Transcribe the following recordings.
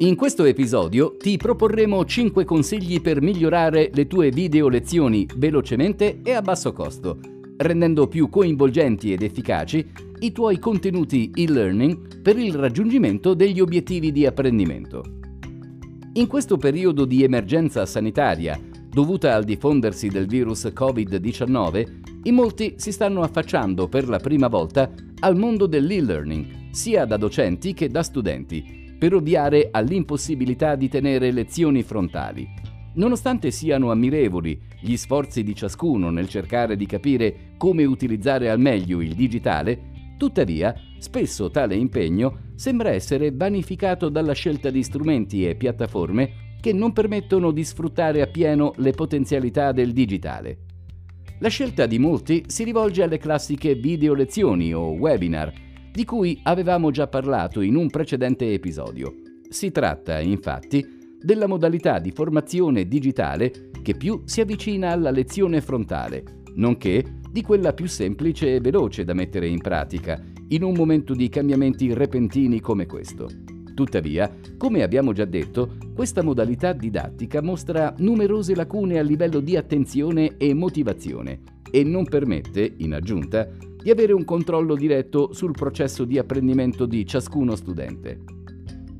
In questo episodio ti proporremo 5 consigli per migliorare le tue video lezioni velocemente e a basso costo, rendendo più coinvolgenti ed efficaci i tuoi contenuti e-learning per il raggiungimento degli obiettivi di apprendimento. In questo periodo di emergenza sanitaria dovuta al diffondersi del virus Covid-19, in molti si stanno affacciando per la prima volta al mondo dell'e-learning, sia da docenti che da studenti per ovviare all'impossibilità di tenere lezioni frontali. Nonostante siano ammirevoli gli sforzi di ciascuno nel cercare di capire come utilizzare al meglio il digitale, tuttavia spesso tale impegno sembra essere vanificato dalla scelta di strumenti e piattaforme che non permettono di sfruttare appieno le potenzialità del digitale. La scelta di molti si rivolge alle classiche video lezioni o webinar, di cui avevamo già parlato in un precedente episodio. Si tratta, infatti, della modalità di formazione digitale che più si avvicina alla lezione frontale, nonché di quella più semplice e veloce da mettere in pratica in un momento di cambiamenti repentini come questo. Tuttavia, come abbiamo già detto, questa modalità didattica mostra numerose lacune a livello di attenzione e motivazione e non permette, in aggiunta, di avere un controllo diretto sul processo di apprendimento di ciascuno studente.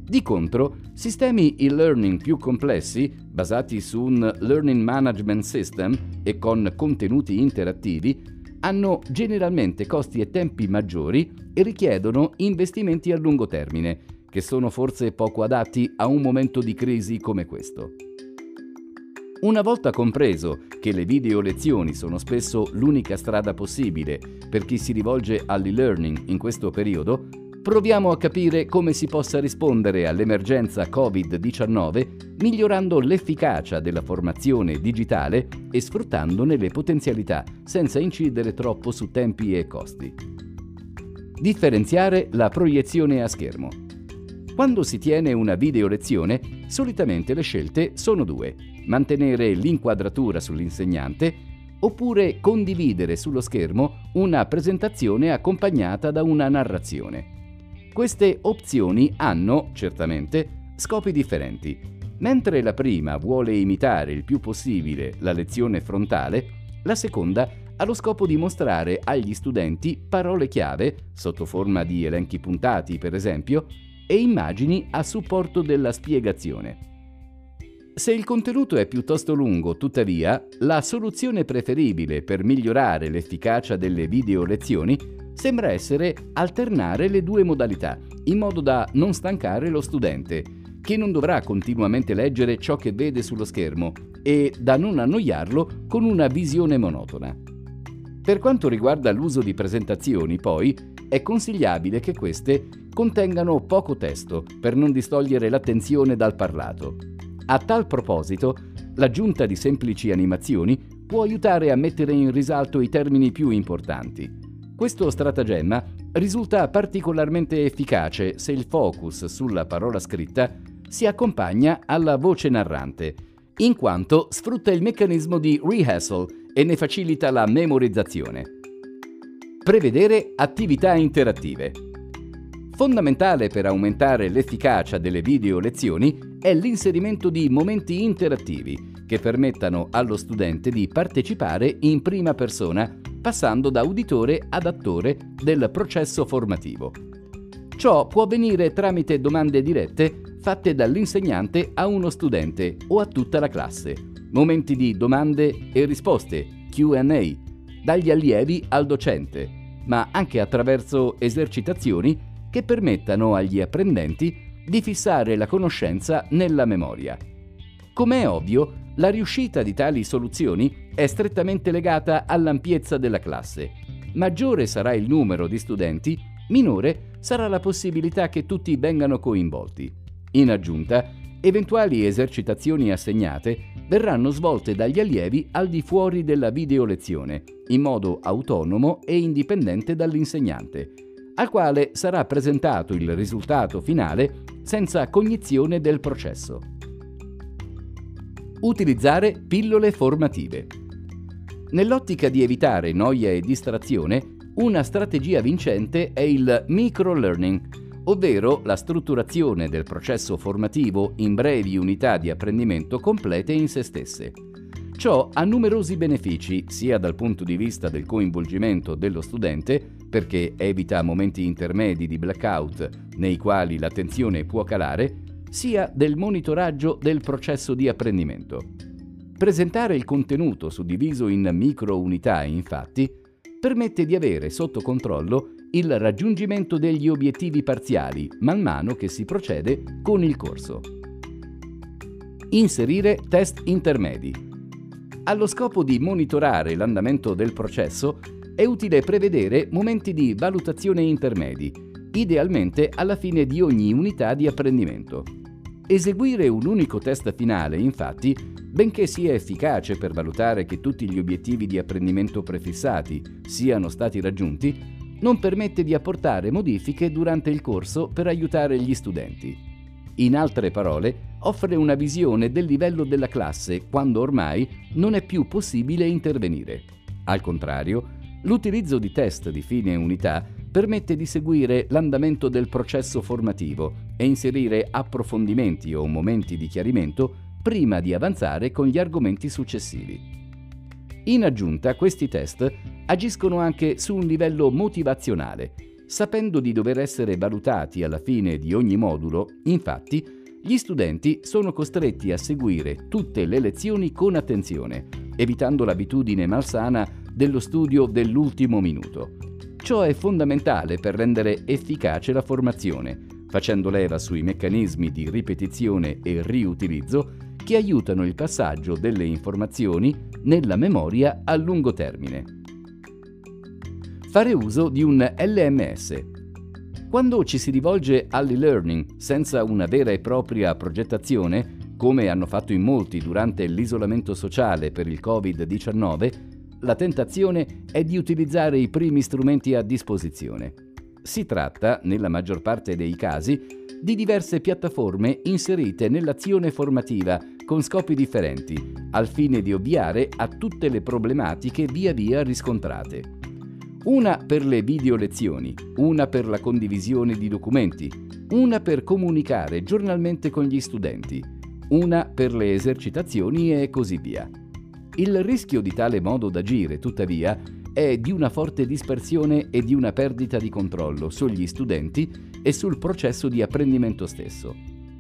Di contro, sistemi e-learning più complessi, basati su un Learning Management System e con contenuti interattivi, hanno generalmente costi e tempi maggiori e richiedono investimenti a lungo termine, che sono forse poco adatti a un momento di crisi come questo. Una volta compreso che le video lezioni sono spesso l'unica strada possibile per chi si rivolge all'e-learning in questo periodo, proviamo a capire come si possa rispondere all'emergenza Covid-19 migliorando l'efficacia della formazione digitale e sfruttandone le potenzialità senza incidere troppo su tempi e costi. Differenziare la proiezione a schermo. Quando si tiene una video lezione, solitamente le scelte sono due mantenere l'inquadratura sull'insegnante oppure condividere sullo schermo una presentazione accompagnata da una narrazione. Queste opzioni hanno, certamente, scopi differenti. Mentre la prima vuole imitare il più possibile la lezione frontale, la seconda ha lo scopo di mostrare agli studenti parole chiave, sotto forma di elenchi puntati per esempio, e immagini a supporto della spiegazione. Se il contenuto è piuttosto lungo, tuttavia, la soluzione preferibile per migliorare l'efficacia delle video lezioni sembra essere alternare le due modalità, in modo da non stancare lo studente, che non dovrà continuamente leggere ciò che vede sullo schermo e da non annoiarlo con una visione monotona. Per quanto riguarda l'uso di presentazioni, poi, è consigliabile che queste contengano poco testo per non distogliere l'attenzione dal parlato. A tal proposito, l'aggiunta di semplici animazioni può aiutare a mettere in risalto i termini più importanti. Questo stratagemma risulta particolarmente efficace se il focus sulla parola scritta si accompagna alla voce narrante, in quanto sfrutta il meccanismo di rehearsal e ne facilita la memorizzazione. Prevedere attività interattive. Fondamentale per aumentare l'efficacia delle video lezioni è l'inserimento di momenti interattivi che permettano allo studente di partecipare in prima persona, passando da uditore ad attore del processo formativo. Ciò può avvenire tramite domande dirette fatte dall'insegnante a uno studente o a tutta la classe, momenti di domande e risposte, QA, dagli allievi al docente, ma anche attraverso esercitazioni che permettano agli apprendenti di fissare la conoscenza nella memoria. Come è ovvio, la riuscita di tali soluzioni è strettamente legata all'ampiezza della classe. Maggiore sarà il numero di studenti, minore sarà la possibilità che tutti vengano coinvolti. In aggiunta, eventuali esercitazioni assegnate verranno svolte dagli allievi al di fuori della videolezione, in modo autonomo e indipendente dall'insegnante, al quale sarà presentato il risultato finale senza cognizione del processo. Utilizzare pillole formative. Nell'ottica di evitare noia e distrazione, una strategia vincente è il micro-learning, ovvero la strutturazione del processo formativo in brevi unità di apprendimento complete in se stesse. Ciò ha numerosi benefici sia dal punto di vista del coinvolgimento dello studente, perché evita momenti intermedi di blackout nei quali l'attenzione può calare, sia del monitoraggio del processo di apprendimento. Presentare il contenuto suddiviso in micro unità, infatti, permette di avere sotto controllo il raggiungimento degli obiettivi parziali man mano che si procede con il corso. Inserire test intermedi. Allo scopo di monitorare l'andamento del processo, è utile prevedere momenti di valutazione intermedi, idealmente alla fine di ogni unità di apprendimento. Eseguire un unico test finale, infatti, benché sia efficace per valutare che tutti gli obiettivi di apprendimento prefissati siano stati raggiunti, non permette di apportare modifiche durante il corso per aiutare gli studenti. In altre parole, offre una visione del livello della classe quando ormai non è più possibile intervenire. Al contrario, l'utilizzo di test di fine unità permette di seguire l'andamento del processo formativo e inserire approfondimenti o momenti di chiarimento prima di avanzare con gli argomenti successivi. In aggiunta, questi test agiscono anche su un livello motivazionale, Sapendo di dover essere valutati alla fine di ogni modulo, infatti, gli studenti sono costretti a seguire tutte le lezioni con attenzione, evitando l'abitudine malsana dello studio dell'ultimo minuto. Ciò è fondamentale per rendere efficace la formazione, facendo leva sui meccanismi di ripetizione e riutilizzo che aiutano il passaggio delle informazioni nella memoria a lungo termine fare uso di un LMS. Quando ci si rivolge all'e-learning senza una vera e propria progettazione, come hanno fatto in molti durante l'isolamento sociale per il Covid-19, la tentazione è di utilizzare i primi strumenti a disposizione. Si tratta, nella maggior parte dei casi, di diverse piattaforme inserite nell'azione formativa con scopi differenti, al fine di ovviare a tutte le problematiche via via riscontrate. Una per le video lezioni, una per la condivisione di documenti, una per comunicare giornalmente con gli studenti, una per le esercitazioni e così via. Il rischio di tale modo d'agire, tuttavia, è di una forte dispersione e di una perdita di controllo sugli studenti e sul processo di apprendimento stesso.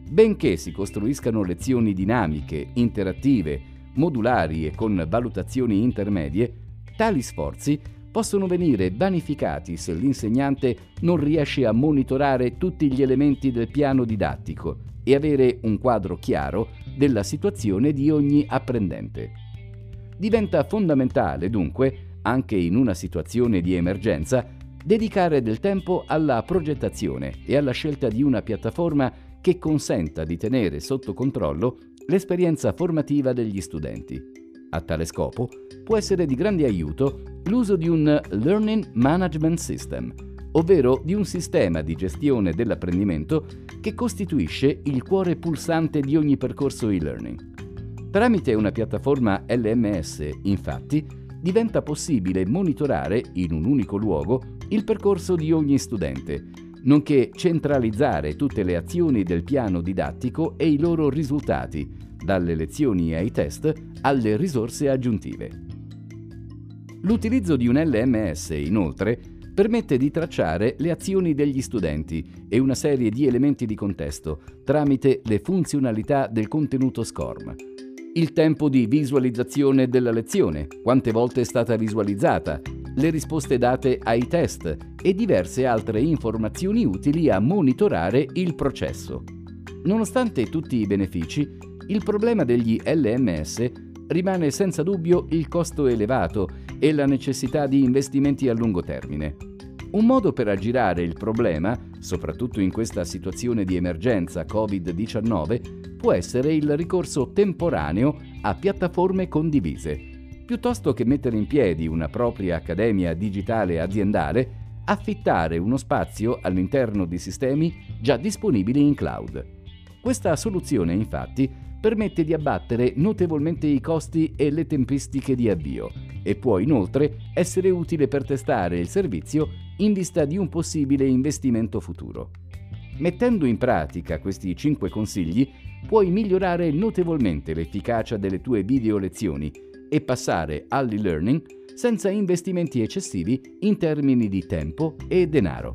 Benché si costruiscano lezioni dinamiche, interattive, modulari e con valutazioni intermedie, tali sforzi possono venire vanificati se l'insegnante non riesce a monitorare tutti gli elementi del piano didattico e avere un quadro chiaro della situazione di ogni apprendente. Diventa fondamentale, dunque, anche in una situazione di emergenza, dedicare del tempo alla progettazione e alla scelta di una piattaforma che consenta di tenere sotto controllo l'esperienza formativa degli studenti. A tale scopo può essere di grande aiuto l'uso di un Learning Management System, ovvero di un sistema di gestione dell'apprendimento che costituisce il cuore pulsante di ogni percorso e-learning. Tramite una piattaforma LMS, infatti, diventa possibile monitorare in un unico luogo il percorso di ogni studente, nonché centralizzare tutte le azioni del piano didattico e i loro risultati, dalle lezioni ai test alle risorse aggiuntive. L'utilizzo di un LMS, inoltre, permette di tracciare le azioni degli studenti e una serie di elementi di contesto tramite le funzionalità del contenuto SCORM. Il tempo di visualizzazione della lezione, quante volte è stata visualizzata, le risposte date ai test e diverse altre informazioni utili a monitorare il processo. Nonostante tutti i benefici, il problema degli LMS rimane senza dubbio il costo elevato e la necessità di investimenti a lungo termine. Un modo per aggirare il problema, soprattutto in questa situazione di emergenza Covid-19, può essere il ricorso temporaneo a piattaforme condivise. Piuttosto che mettere in piedi una propria accademia digitale aziendale, affittare uno spazio all'interno di sistemi già disponibili in cloud. Questa soluzione, infatti, permette di abbattere notevolmente i costi e le tempistiche di avvio e può inoltre essere utile per testare il servizio in vista di un possibile investimento futuro. Mettendo in pratica questi 5 consigli, puoi migliorare notevolmente l'efficacia delle tue video lezioni e passare all'e-learning senza investimenti eccessivi in termini di tempo e denaro.